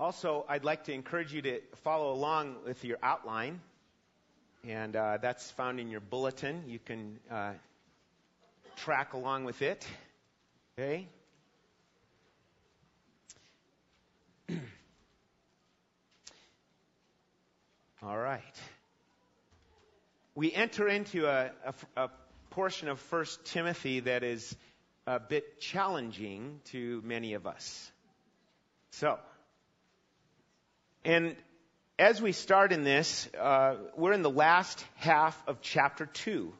Also, I'd like to encourage you to follow along with your outline, and uh, that's found in your bulletin. You can uh, track along with it. Okay? All right. We enter into a, a, a portion of First Timothy that is a bit challenging to many of us. So, and as we start in this, uh, we're in the last half of chapter 2.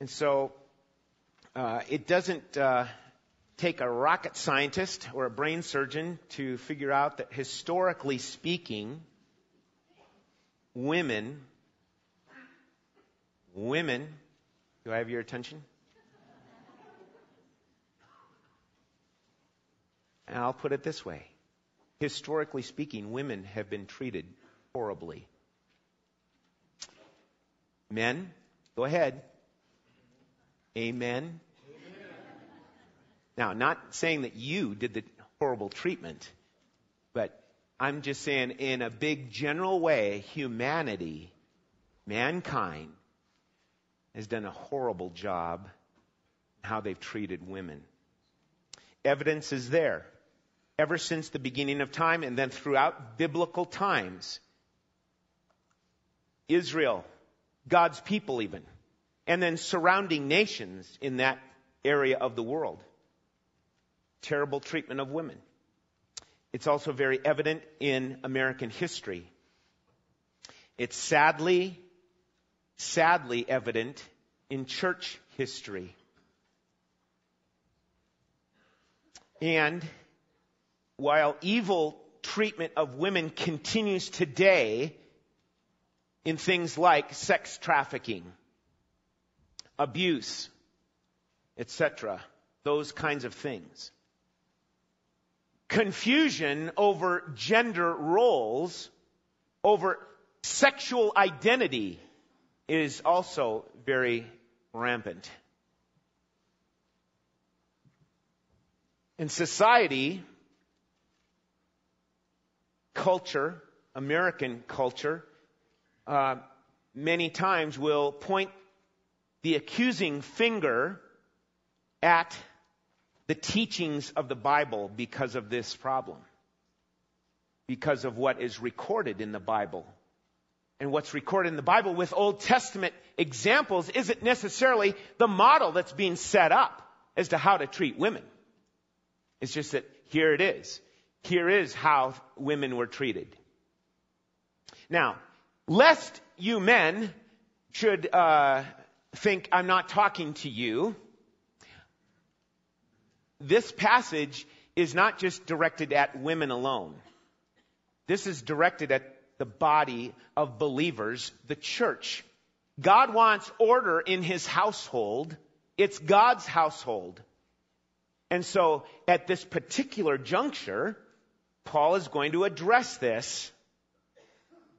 And so uh, it doesn't uh, take a rocket scientist or a brain surgeon to figure out that historically speaking, women, women, do I have your attention? And I'll put it this way historically speaking, women have been treated horribly. Men, go ahead. Amen. Amen. Now, not saying that you did the horrible treatment, but I'm just saying in a big general way, humanity, mankind, has done a horrible job how they've treated women. Evidence is there ever since the beginning of time and then throughout biblical times. Israel, God's people even, and then surrounding nations in that area of the world. Terrible treatment of women. It's also very evident in American history. It's sadly, sadly evident in church history. And while evil treatment of women continues today in things like sex trafficking, abuse, etc., those kinds of things. Confusion over gender roles, over sexual identity is also very rampant. In society, culture, American culture, uh, many times will point the accusing finger at the teachings of the Bible because of this problem. Because of what is recorded in the Bible. And what's recorded in the Bible with Old Testament examples isn't necessarily the model that's being set up as to how to treat women. It's just that here it is. Here is how women were treated. Now, lest you men should uh, think I'm not talking to you, this passage is not just directed at women alone. This is directed at the body of believers, the church. God wants order in his household. It's God's household. And so at this particular juncture, Paul is going to address this.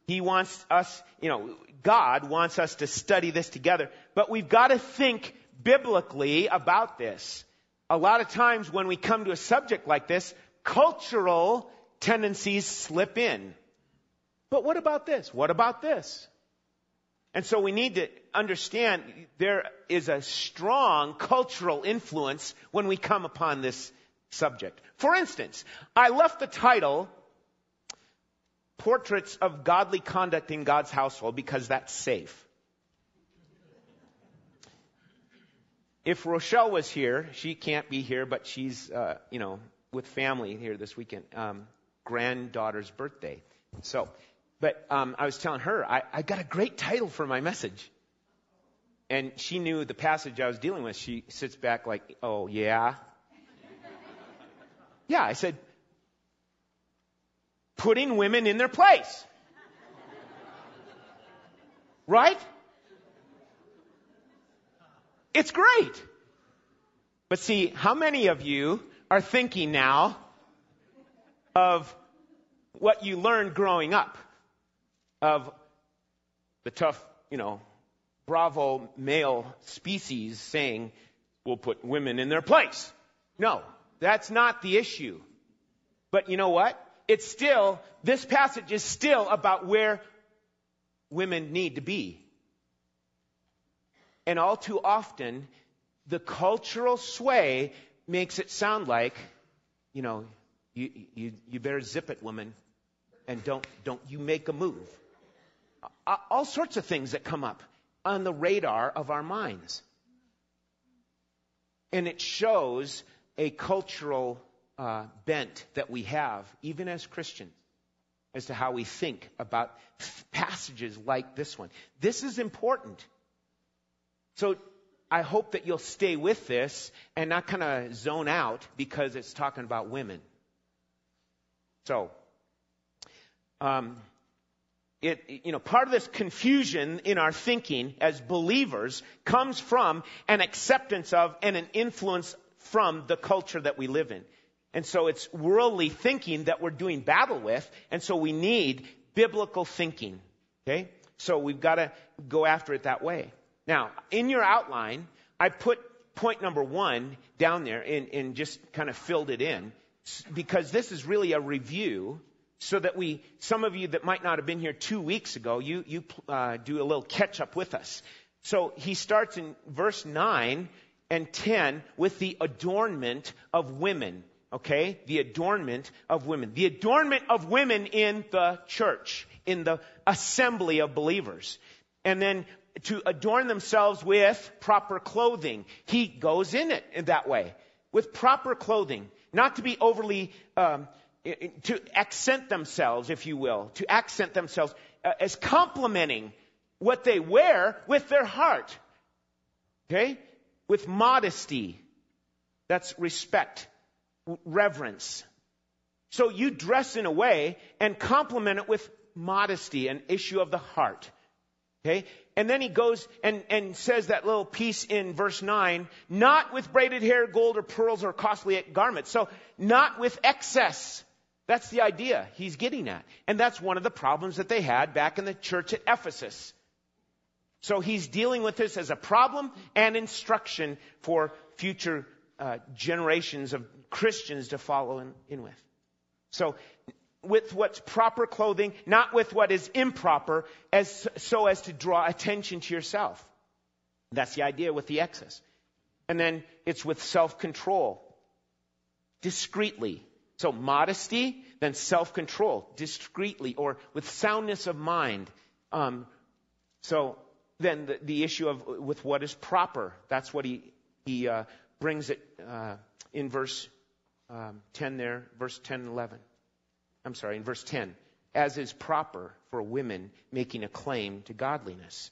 He wants us, you know, God wants us to study this together, but we've got to think biblically about this. A lot of times when we come to a subject like this, cultural tendencies slip in. But what about this? What about this? And so we need to understand there is a strong cultural influence when we come upon this subject. For instance, I left the title Portraits of Godly Conduct in God's Household because that's safe. If Rochelle was here, she can't be here, but she's, uh, you know, with family here this weekend, um, granddaughter's birthday. So, but um, I was telling her, I, I got a great title for my message. And she knew the passage I was dealing with. She sits back like, oh, yeah? Yeah, I said, putting women in their place. Right? It's great. But see, how many of you are thinking now of what you learned growing up? Of the tough, you know, bravo male species saying, we'll put women in their place. No. That's not the issue. But you know what? it's still, this passage is still about where women need to be. And all too often, the cultural sway makes it sound like, you know, you, you, you better zip it, woman, and don't, don't you make a move. All sorts of things that come up on the radar of our minds. And it shows a cultural uh, bent that we have, even as Christians, as to how we think about passages like this one. This is important. So I hope that you'll stay with this and not kind of zone out because it's talking about women. So, um, it, you know, part of this confusion in our thinking as believers comes from an acceptance of and an influence from the culture that we live in. And so it's worldly thinking that we're doing battle with, and so we need biblical thinking. Okay? So we've got to go after it that way. Now, in your outline, I put point number one down there and, and just kind of filled it in because this is really a review so that we, some of you that might not have been here two weeks ago, you, you uh, do a little catch up with us. So he starts in verse 9 and 10 with the adornment of women. Okay? The adornment of women. The adornment of women in the church, in the assembly of believers. And then to adorn themselves with proper clothing. He goes in it in that way. With proper clothing. Not to be overly, um, to accent themselves, if you will. To accent themselves uh, as complementing what they wear with their heart. Okay? With modesty. That's respect. Reverence. So you dress in a way and complement it with modesty, an issue of the heart. Okay? And then he goes and, and says that little piece in verse 9, not with braided hair, gold or pearls or costly garments. So, not with excess. That's the idea he's getting at. And that's one of the problems that they had back in the church at Ephesus. So he's dealing with this as a problem and instruction for future uh, generations of Christians to follow in, in with. So with what's proper clothing, not with what is improper, as, so as to draw attention to yourself. That's the idea with the excess. And then it's with self-control. Discreetly. So modesty, then self-control. Discreetly, or with soundness of mind. Um, so then the, the, issue of with what is proper. That's what he, he uh, brings it uh, in verse um, 10 there, verse 10 and 11. I'm sorry, in verse 10, as is proper for women making a claim to godliness.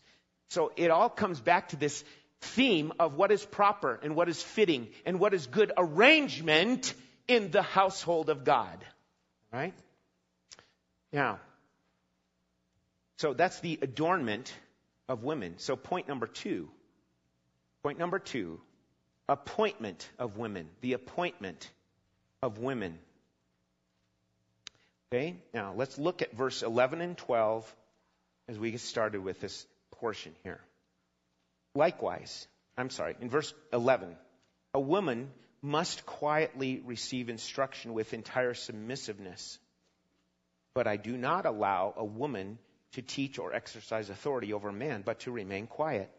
So it all comes back to this theme of what is proper and what is fitting and what is good arrangement in the household of God. Right? Now, so that's the adornment of women. So point number two. Point number two. Appointment of women. The appointment of women. Okay, now let's look at verse 11 and 12 as we get started with this portion here. Likewise, I'm sorry, in verse 11, a woman must quietly receive instruction with entire submissiveness. But I do not allow a woman to teach or exercise authority over man, but to remain quiet.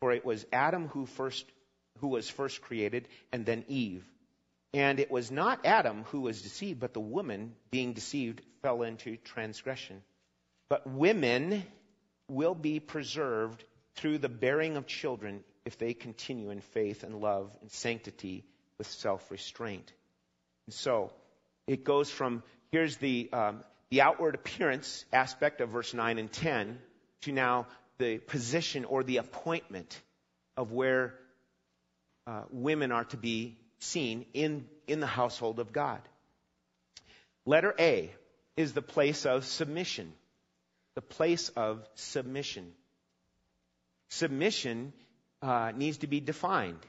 For it was Adam who first, who was first created, and then Eve. And it was not Adam who was deceived, but the woman, being deceived, fell into transgression. But women will be preserved through the bearing of children if they continue in faith and love and sanctity with self restraint. And so it goes from here's the, um, the outward appearance aspect of verse 9 and 10 to now the position or the appointment of where uh, women are to be seen in, in the household of God. Letter A is the place of submission. The place of submission. Submission uh, needs to be defined.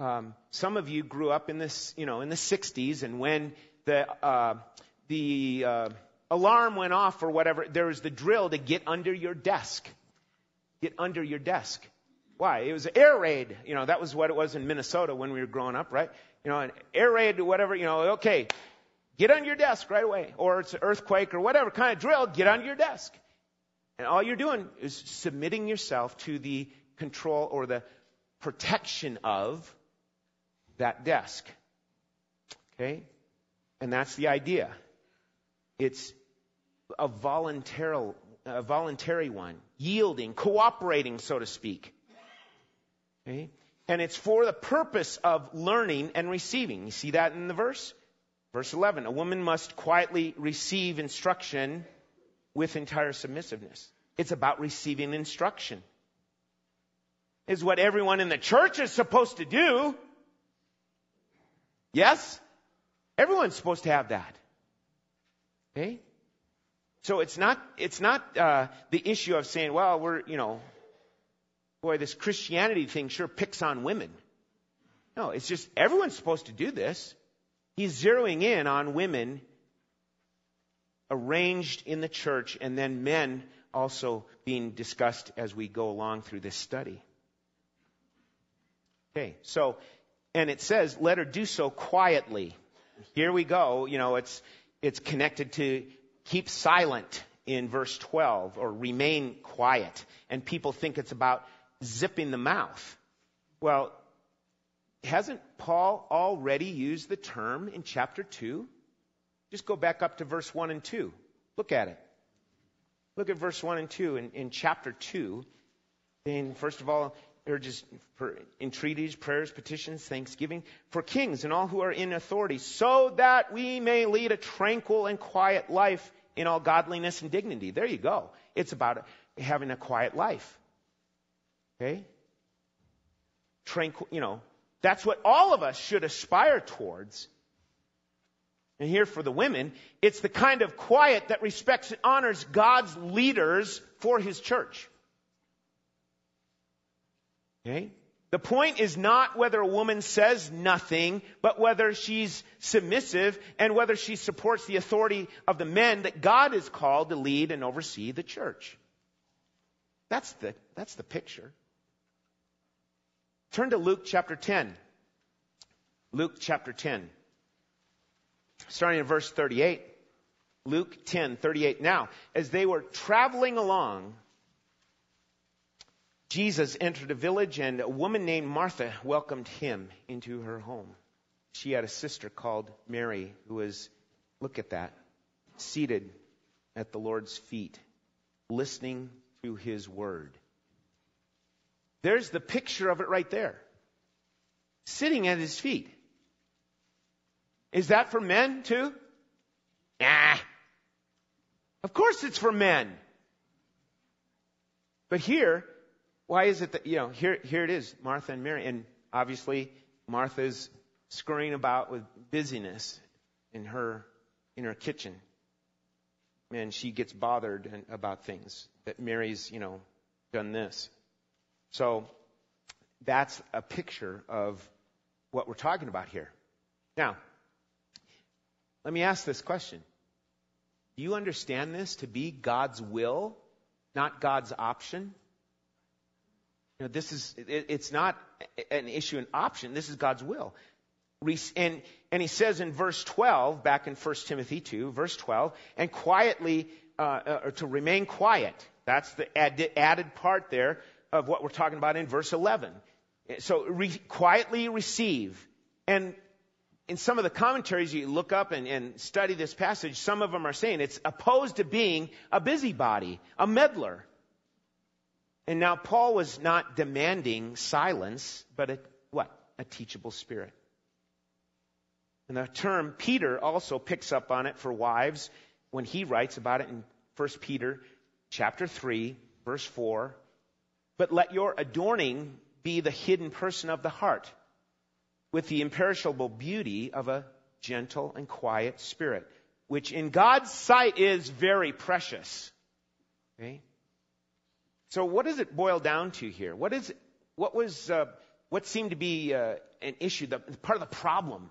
Um, some of you grew up in this, you know, in the '60s, and when the uh, the uh, alarm went off or whatever, there was the drill to get under your desk. Get under your desk. Why? It was an air raid. You know, that was what it was in Minnesota when we were growing up, right? You know, an air raid, or whatever, you know, okay, get on your desk right away. Or it's an earthquake or whatever kind of drill, get on your desk. And all you're doing is submitting yourself to the control or the protection of that desk. Okay? And that's the idea. It's a voluntary, a voluntary one, yielding, cooperating, so to speak. Okay? And it's for the purpose of learning and receiving. You see that in the verse? Verse 11. A woman must quietly receive instruction with entire submissiveness. It's about receiving instruction. Is what everyone in the church is supposed to do. Yes? Everyone's supposed to have that. Okay? So it's not, it's not uh, the issue of saying, well, we're, you know, boy, this Christianity thing sure picks on women. No, it's just everyone's supposed to do this. He's zeroing in on women arranged in the church and then men also being discussed as we go along through this study. Okay, so, and it says, let her do so quietly. Here we go. You know, it's, it's connected to keep silent in verse 12 or remain quiet. And people think it's about zipping the mouth. Well, hasn't Paul already used the term in chapter 2? Just go back up to verse 1 and 2. Look at it. Look at verse 1 and 2 in, in chapter 2. Then, first of all, urges for entreaties, prayers, petitions, thanksgiving for kings and all who are in authority, so that we may lead a tranquil and quiet life in all godliness and dignity. There you go. It's about having a quiet life. Okay? Tranquil, you know, that's what all of us should aspire towards. And here for the women, it's the kind of quiet that respects and honors God's leaders for His church. Okay? The point is not whether a woman says nothing, but whether she's submissive and whether she supports the authority of the men that God is called to lead and oversee the church. That's the, that's the picture. Turn to Luke chapter 10. Luke chapter 10. Starting in verse 38. Luke 10, 38. Now, as they were traveling along, Jesus entered a village and a woman named Martha welcomed him into her home. She had a sister called Mary who was, look at that, seated at the Lord's feet, listening to his word. There's the picture of it right there. Sitting at his feet. Is that for men too? Nah. Of course it's for men. But here, why is it that, you know, here, here it is, Martha and Mary. And obviously, Martha's scurrying about with busyness in her, in her kitchen. And she gets bothered about things that Mary's, you know, done this. So that's a picture of what we're talking about here. Now, let me ask this question. Do you understand this to be God's will, not God's option? You know, this is, it, it's not an issue, an option. This is God's will. And, and he says in verse 12, back in 1 Timothy 2, verse 12, and quietly, uh, uh, to remain quiet. That's the added, added part there of what we're talking about in verse 11. So re, quietly receive. And in some of the commentaries you look up and, and study this passage, some of them are saying it's opposed to being a busybody, a meddler. And now Paul was not demanding silence, but a, what? A teachable spirit. And the term Peter also picks up on it for wives when he writes about it in 1 Peter chapter 3, verse 4. But let your adorning be the hidden person of the heart, with the imperishable beauty of a gentle and quiet spirit, which in God's sight is very precious. Okay? So what does it boil down to here? What is what was uh, what seemed to be uh, an issue, the, part of the problem?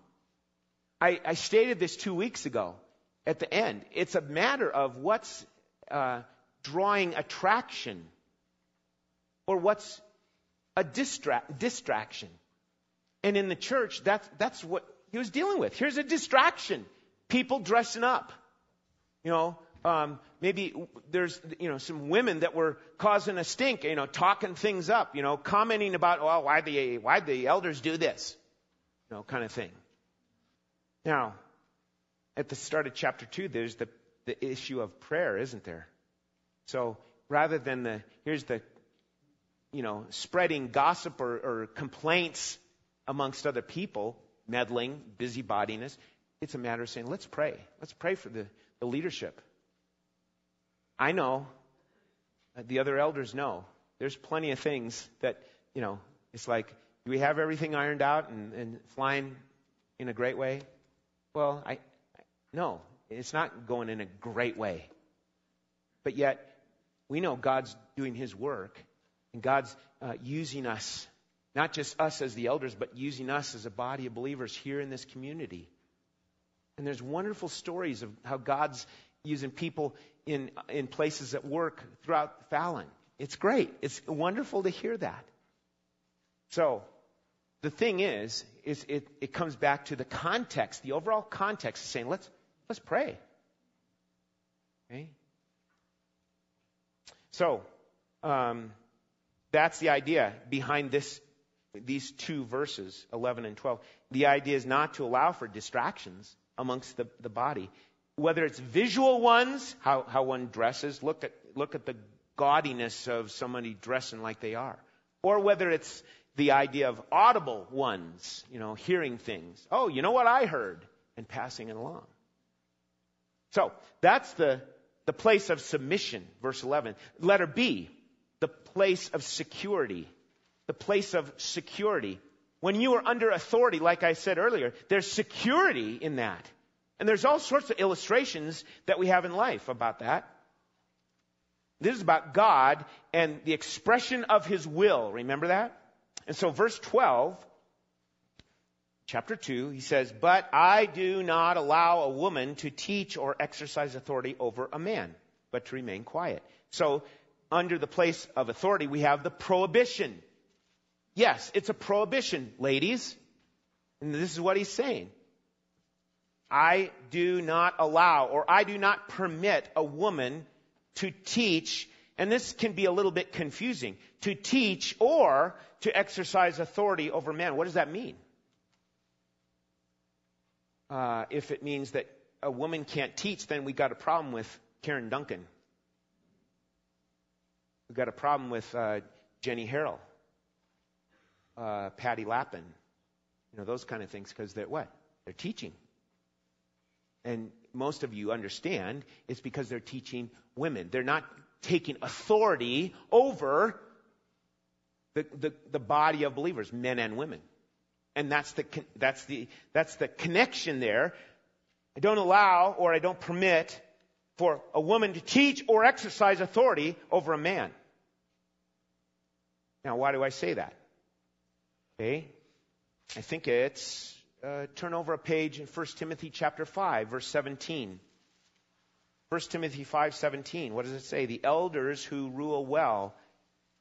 I, I, stated this two weeks ago at the end. It's a matter of what's uh, drawing attraction or what's a distra- distraction. And in the church, that's, that's what he was dealing with. Here's a distraction. people dressing up. You know, um, maybe there's you know some women that were causing a stink, you know, talking things up, you know, commenting about, well, why the why the elders do this, you know, kind of thing. Now, at the start of chapter two, there's the the issue of prayer, isn't there? So rather than the here's the you know spreading gossip or, or complaints amongst other people, meddling, busybodiness, it's a matter of saying, let's pray. Let's pray for the, the leadership. I know, uh, the other elders know, there's plenty of things that, you know, it's like, do we have everything ironed out and, and flying in a great way? Well, I, no, it's not going in a great way. But yet, we know God's doing His work, and God's uh, using us, not just us as the elders, but using us as a body of believers here in this community. And there's wonderful stories of how God's using people in, in places at work throughout Fallon. It's great. It's wonderful to hear that. So, the thing is, is it, it comes back to the context, the overall context is saying, let's, let's pray. Okay? So, um, that's the idea behind this, these two verses, 11 and 12. The idea is not to allow for distractions amongst the, the body whether it's visual ones, how, how one dresses, look at, look at the gaudiness of somebody dressing like they are. Or whether it's the idea of audible ones, you know, hearing things. Oh, you know what I heard? And passing it along. So, that's the, the place of submission, verse 11. Letter B, the place of security. The place of security. When you are under authority, like I said earlier, there's security in that. And there's all sorts of illustrations that we have in life about that. This is about God and the expression of His will. Remember that? And so verse 12, chapter 2, he says, But I do not allow a woman to teach or exercise authority over a man, but to remain quiet. So under the place of authority, we have the prohibition. Yes, it's a prohibition, ladies. And this is what he's saying. I do not allow or I do not permit a woman to teach, and this can be a little bit confusing, to teach or to exercise authority over men. What does that mean? Uh, if it means that a woman can't teach, then we got a problem with Karen Duncan. We've got a problem with uh, Jenny Harrell, uh, Patty Lappin, you know, those kind of things, because they're what? They're teaching and most of you understand, it's because they're teaching women. They're not taking authority over the, the, the body of believers, men and women. And that's the, that's the, that's the connection there. I don't allow or I don't permit for a woman to teach or exercise authority over a man. Now, why do I say that? Okay. I think it's uh, turn over a page in 1 Timothy chapter 5, verse 17. 1 Timothy 5:17. What does it say? The elders who rule well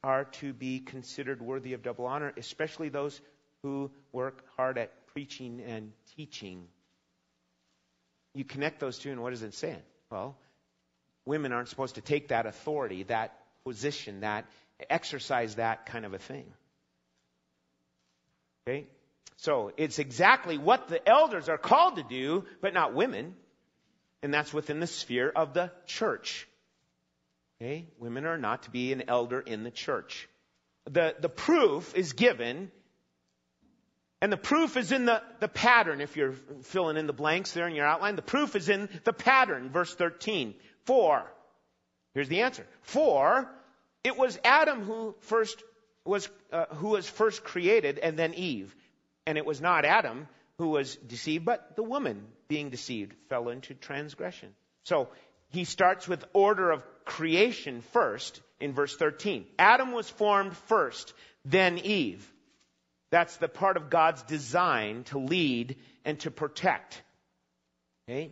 are to be considered worthy of double honor, especially those who work hard at preaching and teaching. You connect those two, and what is it saying? Well, women aren't supposed to take that authority, that position, that exercise that kind of a thing. Okay? So it's exactly what the elders are called to do, but not women. And that's within the sphere of the church. Okay? Women are not to be an elder in the church. The, the proof is given, and the proof is in the, the pattern, if you're filling in the blanks there in your outline. The proof is in the pattern, verse 13. For, here's the answer. For, it was Adam who first was, uh, who was first created, and then Eve. And it was not Adam who was deceived, but the woman being deceived fell into transgression. So he starts with order of creation first in verse 13. Adam was formed first, then Eve. That's the part of God's design to lead and to protect. Okay?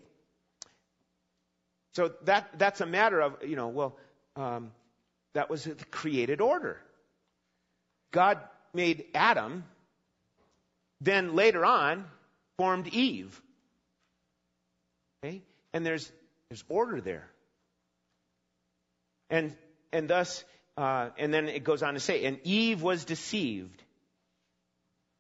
So that, that's a matter of, you know, well, um, that was the created order. God made Adam then later on formed Eve. Okay? And there's, there's order there. And, and thus, uh, and then it goes on to say, and Eve was deceived.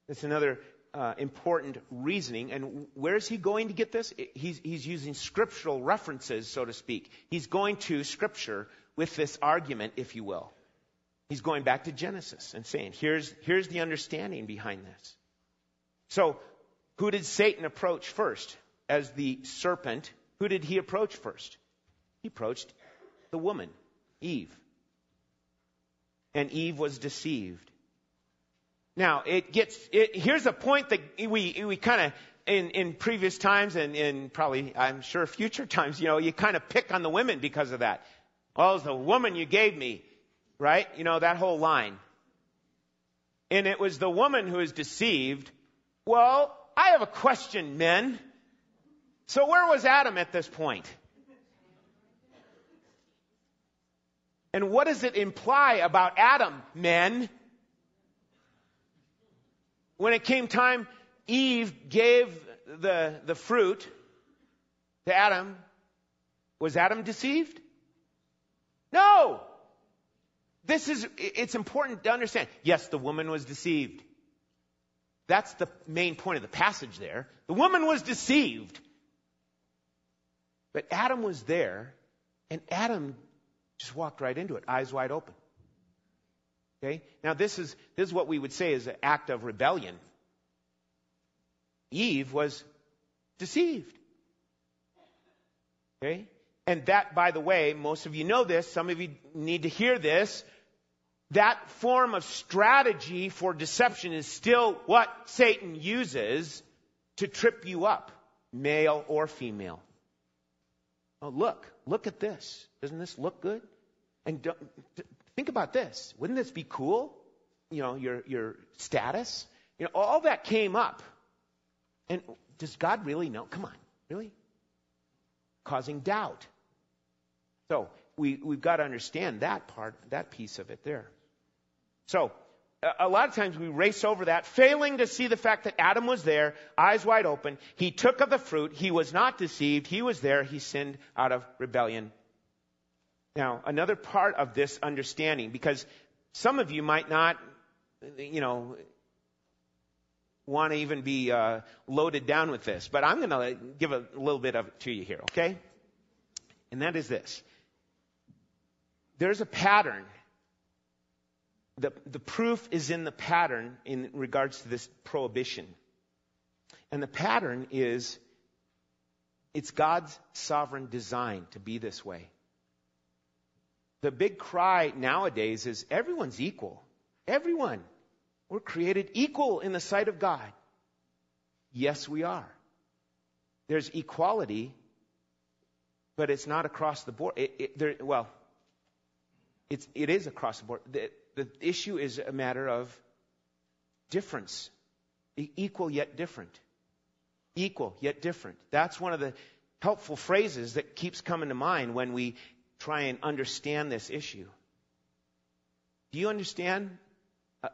That's another uh, important reasoning. And where is he going to get this? He's, he's using scriptural references, so to speak. He's going to scripture with this argument, if you will. He's going back to Genesis and saying, here's, here's the understanding behind this. So, who did Satan approach first? As the serpent, who did he approach first? He approached the woman, Eve. And Eve was deceived. Now, it gets, it, here's a point that we, we kind of, in, in previous times and in probably, I'm sure, future times, you know, you kind of pick on the women because of that. Well, it's the woman you gave me, right? You know, that whole line. And it was the woman who was deceived. Well, I have a question, men. So where was Adam at this point? And what does it imply about Adam, men? When it came time, Eve gave the, the fruit to Adam. Was Adam deceived? No! This is, it's important to understand. Yes, the woman was deceived. That's the main point of the passage there. The woman was deceived. But Adam was there, and Adam just walked right into it, eyes wide open. Okay? Now this is, this is what we would say is an act of rebellion. Eve was deceived. Okay? And that, by the way, most of you know this, some of you need to hear this. That form of strategy for deception is still what Satan uses to trip you up, male or female. Oh, look, look at this. Doesn't this look good? And think about this. Wouldn't this be cool? You know, your, your status. You know, all that came up. And does God really know? Come on, really? Causing doubt. So we, we've got to understand that part, that piece of it there. So, a lot of times we race over that, failing to see the fact that Adam was there, eyes wide open. He took of the fruit. He was not deceived. He was there. He sinned out of rebellion now, another part of this understanding, because some of you might not, you know, want to even be uh, loaded down with this, but I'm going to give a little bit of it to you here, okay? And that is this. There's a pattern. The, the proof is in the pattern in regards to this prohibition. And the pattern is it's God's sovereign design to be this way the big cry nowadays is everyone's equal. Everyone. We're created equal in the sight of God. Yes, we are. There's equality, but it's not across the board. It, it, there, well, it's, it is across the board. The, issue is a matter of difference. Equal yet different. Equal yet different. That's one of the helpful phrases that keeps coming to mind when we try and understand this issue. Do you understand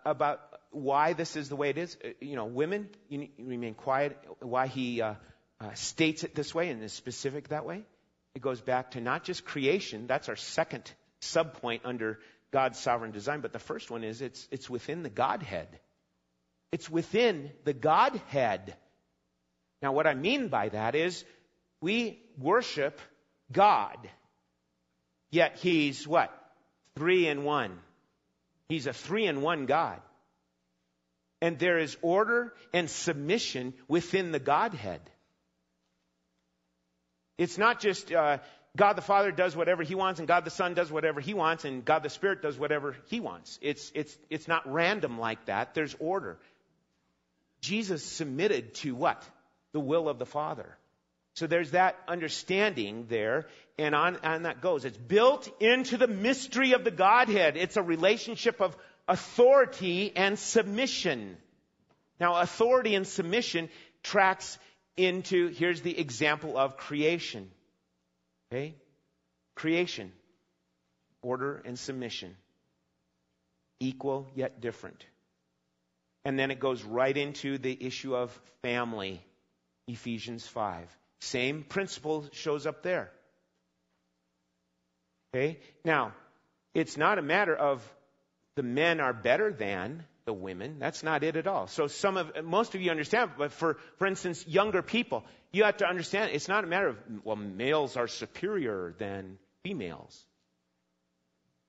about why this is the way it is? Uh, you know, women, you, remain quiet. Why he uh, uh, states it this way and is specific that way? It goes back to not just creation. That's our second subpoint under God's sovereign design. But the first one is it's, it's within the Godhead. It's within the Godhead. Now, what I mean by that is we worship God. Yet he's what? Three in one. He's a three in one God. And there is order and submission within the Godhead. It's not just uh, God the Father does whatever He wants, and God the Son does whatever He wants, and God the Spirit does whatever He wants. It's it's it's not random like that. There's order. Jesus submitted to what? The will of the Father. So there's that understanding there, and on, on that goes. It's built into the mystery of the Godhead. It's a relationship of authority and submission. Now, authority and submission tracks into, here's the example of creation. Okay? Creation. Order and submission. Equal yet different. And then it goes right into the issue of family. Ephesians 5 Same principle shows up there. Okay? Now, it's not a matter of the men are better than the women. That's not it at all. So some of, most of you understand, but for, for instance, younger people, you have to understand it's not a matter of, well, males are superior than females.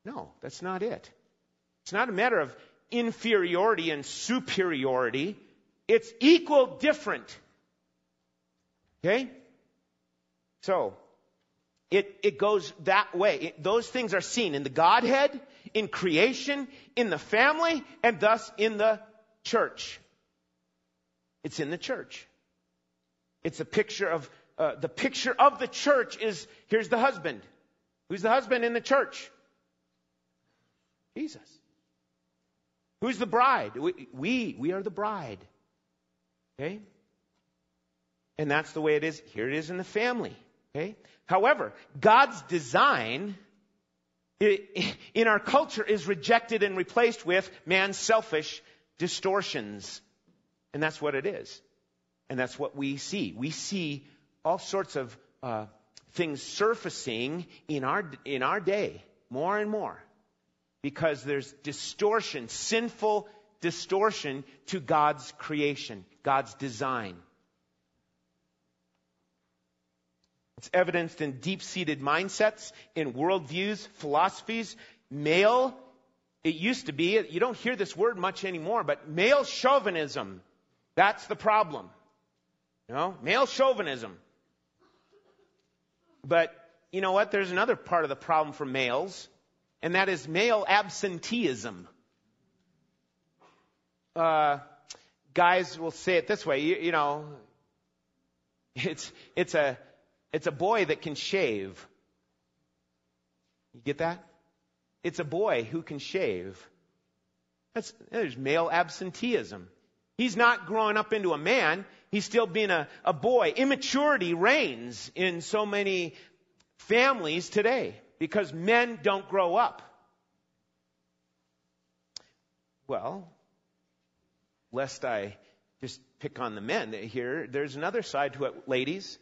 No, that's not it. It's not a matter of inferiority and superiority. It's equal different. Okay? So, it, it goes that way. It, those things are seen in the Godhead, in creation, in the family, and thus in the church. It's in the church. It's a picture of, uh, the picture of the church is, here's the husband. Who's the husband in the church? Jesus. Who's the bride? We, we, we are the bride. Okay? And that's the way it is. Here it is in the family. Okay? However, God's design in our culture is rejected and replaced with man's selfish distortions. And that's what it is. And that's what we see. We see all sorts of uh, things surfacing in our, in our day, more and more, because there's distortion, sinful distortion to God's creation, God's design. It's evidenced in deep-seated mindsets, in worldviews, philosophies. Male, it used to be, you don't hear this word much anymore, but male chauvinism. That's the problem. You know, male chauvinism. But you know what? There's another part of the problem for males, and that is male absenteeism. Uh, guys will say it this way, you, you know, it's, it's a, it's a boy that can shave. You get that? It's a boy who can shave. That's, there's male absenteeism. He's not growing up into a man. He's still being a, a boy. Immaturity reigns in so many families today because men don't grow up. Well, lest I just pick on the men here, there's another side to it, ladies,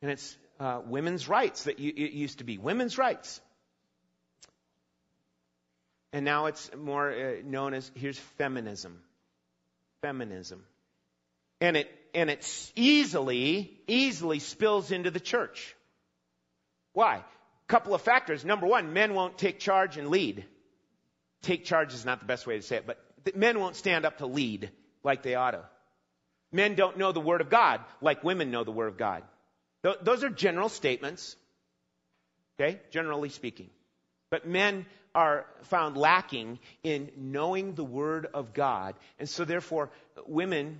and it's uh, women's rights that you, it used to be women's rights. And now it's more uh, known as here's feminism. Feminism. And it, and it easily, easily spills into the church. Why? A Couple of factors. Number one, men won't take charge and lead. Take charge is not the best way to say it, but men won't stand up to lead like they ought to. Men don't know the Word of God like women know the Word of God. Those are general statements. Okay? Generally speaking. But men are found lacking in knowing the Word of God. And so therefore, women,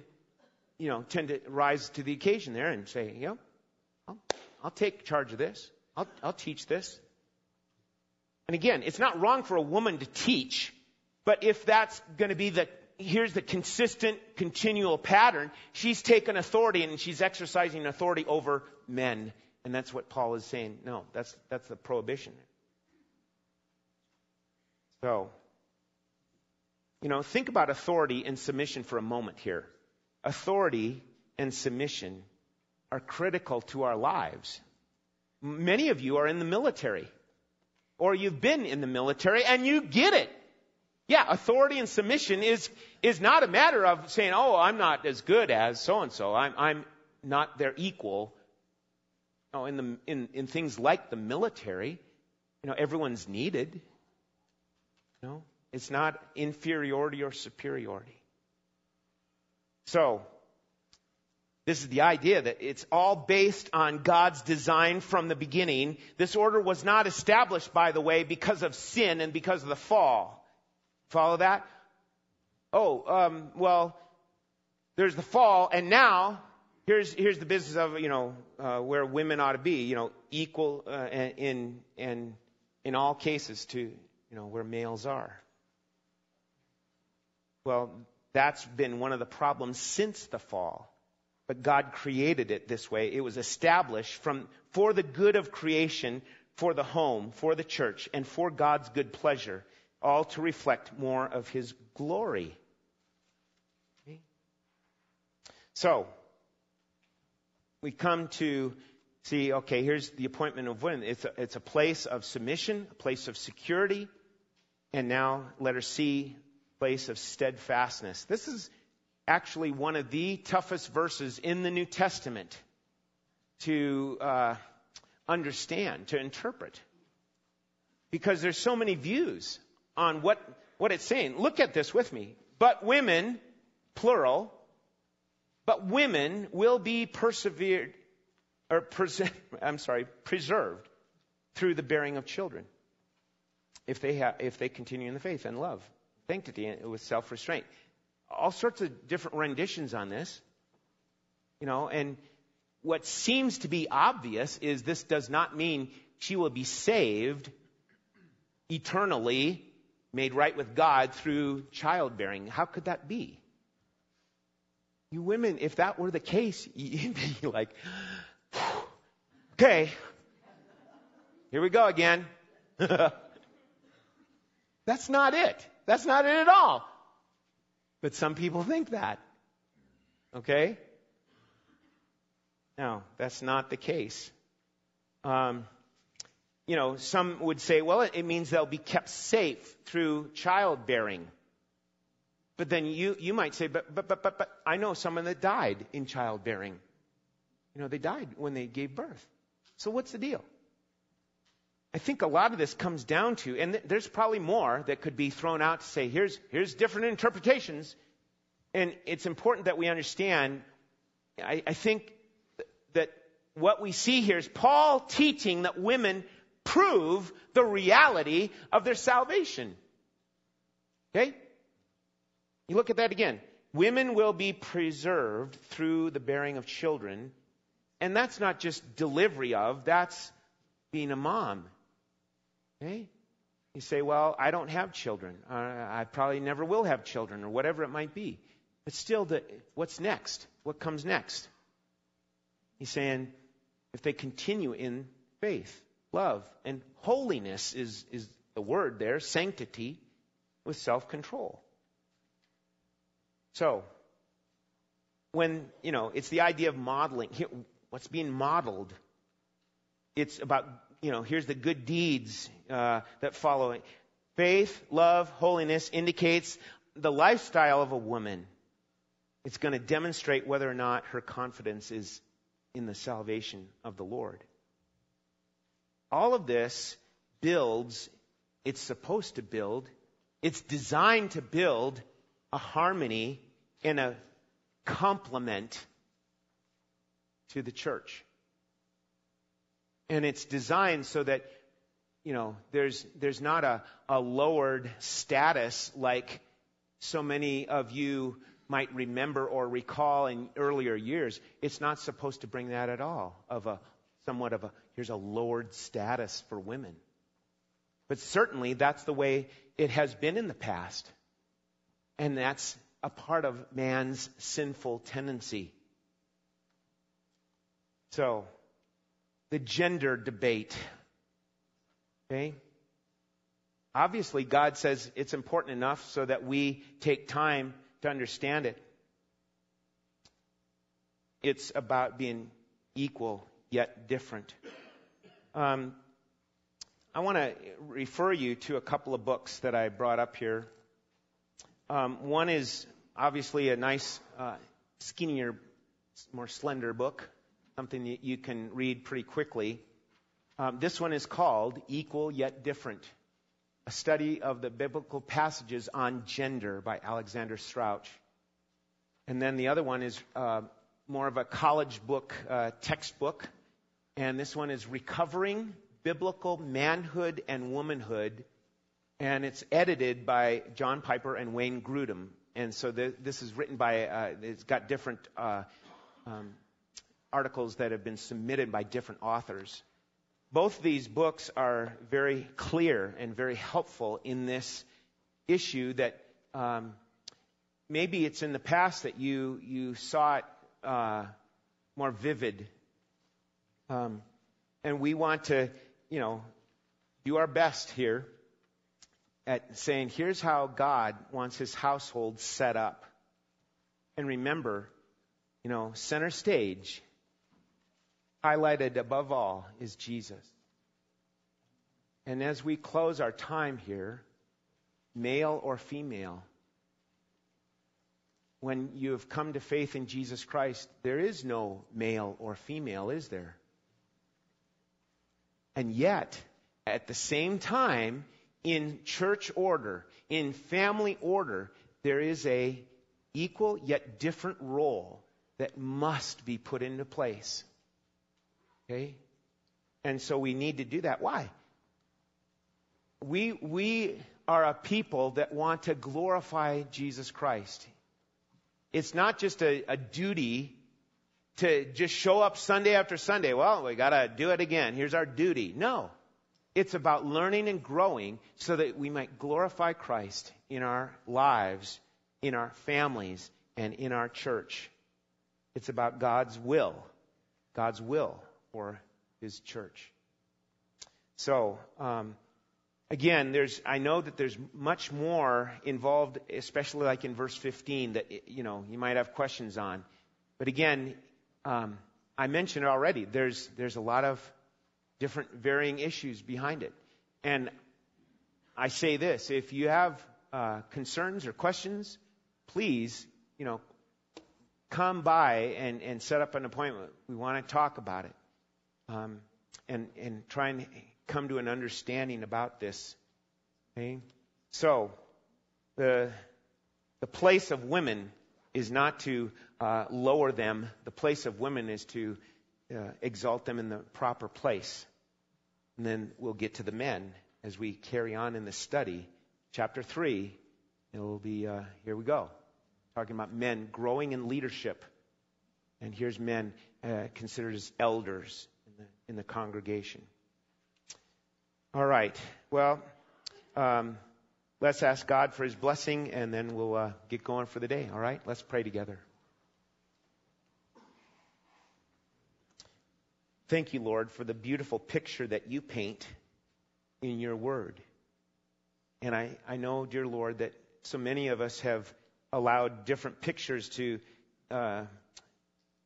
you know, tend to rise to the occasion there and say, you know, I'll, I'll take charge of this. I'll, I'll teach this. And again, it's not wrong for a woman to teach, but if that's going to be the here's the consistent, continual pattern. She's taken authority and she's exercising authority over men. And that's what Paul is saying. No, that's, that's the prohibition. So, you know, think about authority and submission for a moment here. Authority and submission are critical to our lives. Many of you are in the military, or you've been in the military, and you get it. Yeah, authority and submission is, is not a matter of saying, oh, I'm not as good as so and so. I'm, I'm not their equal. No, in, the, in, in things like the military, you know, everyone's needed. No, it's not inferiority or superiority. So, this is the idea that it's all based on God's design from the beginning. This order was not established, by the way, because of sin and because of the fall. Follow that? Oh, um, well, there's the fall, and now here's here's the business of you know uh, where women ought to be, you know, equal uh, in in in all cases to you know where males are. Well, that's been one of the problems since the fall. But God created it this way. It was established from for the good of creation, for the home, for the church, and for God's good pleasure all to reflect more of his glory. So, we come to see, okay, here's the appointment of women. It's a, it's a place of submission, a place of security, and now letter C, place of steadfastness. This is actually one of the toughest verses in the New Testament to uh, understand, to interpret. Because there's so many views on what, what it's saying. Look at this with me. But women, plural, but women will be persevered, or pres- I'm sorry, preserved through the bearing of children if they have, if they continue in the faith and love, sanctity with self-restraint. All sorts of different renditions on this, you know, and what seems to be obvious is this does not mean she will be saved eternally, made right with God through childbearing. How could that be? You women, if that were the case, you'd be like, okay, here we go again. That's not it. That's not it at all. But some people think that. Okay? No, that's not the case. Um, you know, some would say, well, it means they'll be kept safe through childbearing. But then you, you might say, but, but, but, but, but I know someone that died in childbearing. You know, they died when they gave birth. So what's the deal? I think a lot of this comes down to, and there's probably more that could be thrown out to say, here's, here's different interpretations. And it's important that we understand, I, I think that what we see here is Paul teaching that women prove the reality of their salvation. Okay? You look at that again. Women will be preserved through the bearing of children. And that's not just delivery of, that's being a mom. Okay? You say, well, I don't have children. Uh, I probably never will have children, or whatever it might be. But still, the, what's next? What comes next? He's saying, if they continue in faith, love, and holiness is, is the word there, sanctity, with self control. So, when, you know, it's the idea of modeling. What's being modeled? It's about you know, here's the good deeds uh, that follow. Faith, love, holiness indicates the lifestyle of a woman. It's going to demonstrate whether or not her confidence is in the salvation of the Lord. All of this builds, it's supposed to build, it's designed to build a harmony and a complement to the church. And it's designed so that you know there's there's not a, a lowered status like so many of you might remember or recall in earlier years. It's not supposed to bring that at all of a somewhat of a here's a lowered status for women but certainly that's the way it has been in the past and that's a part of man's sinful tendency so the gender debate. Okay? Obviously, God says it's important enough so that we take time to understand it. It's about being equal yet different. Um, I want to refer you to a couple of books that I brought up here. Um, one is obviously a nice, uh, skinnier, more slender book something that you can read pretty quickly. Um, this one is called Equal Yet Different, a study of the biblical passages on gender by Alexander Strauch. And then the other one is uh, more of a college book, uh, textbook. And this one is Recovering Biblical Manhood and Womanhood. And it's edited by John Piper and Wayne Grudem. And so the, this is written by, uh, it's got different uh, um, articles that have been submitted by different authors. Both these books are very clear and very helpful in this issue that um, maybe it's in the past that you you saw it uh, more vivid, um, and we want to you know do our best here at saying here's how God wants His household set up, and remember, you know, center stage highlighted above all is Jesus. And as we close our time here, male or female, when you have come to faith in Jesus Christ, there is no male or female, is there? And yet, at the same time, in church order, in family order, there is a equal yet different role that must be put into place. Okay? And so we need to do that. Why? We, we are a people that want to glorify Jesus Christ. It's not just a, a duty to just show up Sunday after Sunday. Well, we gotta do it again. Here's our duty. No. It's about learning and growing so that we might glorify Christ in our lives, in our families, and in our church. It's about God's will. God's will for His church. So, um, again, there's, I know that there's much more involved, especially like in verse 15 that, you know, you might have questions on. But again, um, I mentioned already, there's, there's a lot of different varying issues behind it. And I say this, if you have uh, concerns or questions, please, you know, come by and, and set up an appointment. We want to talk about it. Um, and, and try and come to an understanding about this. Okay? So, the, the place of women is not to uh, lower them. The place of women is to uh, exalt them in the proper place. And then we'll get to the men as we carry on in the study. Chapter 3, it will be, uh, here we go. Talking about men growing in leadership. And here's men uh, considered as elders in the, in the congregation. All right. Well, um, let's ask God for his blessing and then we'll uh, get going for the day. All right? Let's pray together. Thank you, Lord, for the beautiful picture that you paint in your word. And I, I know, dear Lord, that so many of us have allowed different pictures to uh,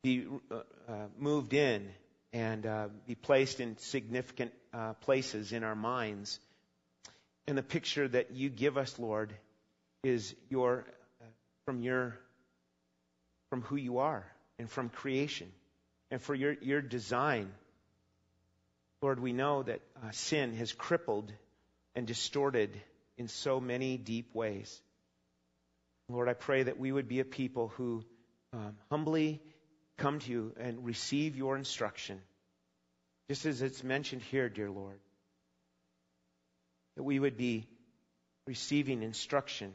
be uh, uh moved in and uh, be placed in significant uh, places in our minds. And the picture that you give us, Lord, is your uh, from your from who you are and from creation and for your your design. Lord, we know that uh, sin has crippled and distorted in so many deep ways. Lord, I pray that we would be a people who um, humbly come to you and receive your instruction. Just as it's mentioned here, dear Lord. That we would be receiving instruction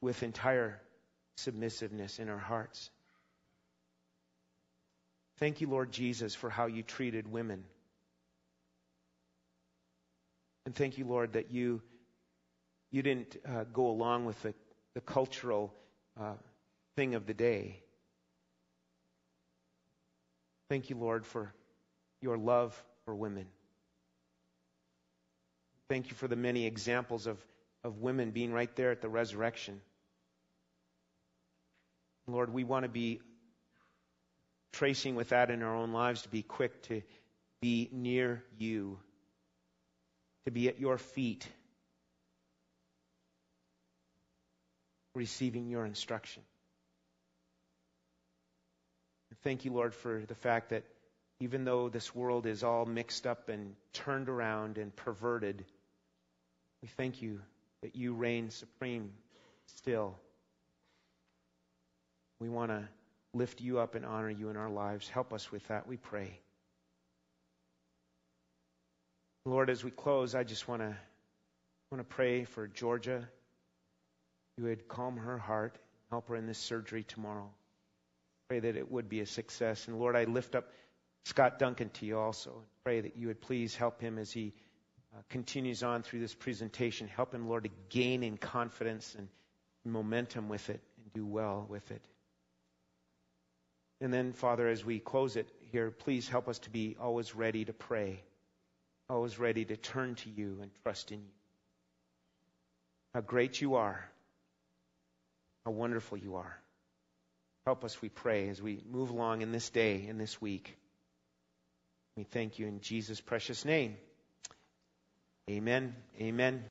with entire submissiveness in our hearts. Thank you, Lord Jesus, for how you treated women. And thank you, Lord, that you, you didn't uh, go along with the, the cultural uh, thing of the day. Thank you, Lord, for your love for women. Thank you for the many examples of, of women being right there at the resurrection. Lord, we want to be tracing with that in our own lives to be quick to be near you, to be at your feet, receiving your instruction. Thank you, Lord, for the fact that even though this world is all mixed up and turned around and perverted, we thank you that you reign supreme still. We want to lift you up and honor you in our lives. Help us with that, we pray. Lord, as we close, I just want to want to pray for Georgia. You would calm her heart, help her in this surgery tomorrow. Pray that it would be a success. And Lord, I lift up Scott Duncan to you also pray that you would please help him as he uh, continues on through this presentation. Help him, Lord, to gain in confidence and momentum with it and do well with it. And then, Father, as we close it here, please help us to be always ready to pray, always ready to turn to you and trust in you. How great you are, how wonderful you are. Help us, we pray, as we move along in this day, in this week. We thank you in Jesus' precious name. Amen. Amen.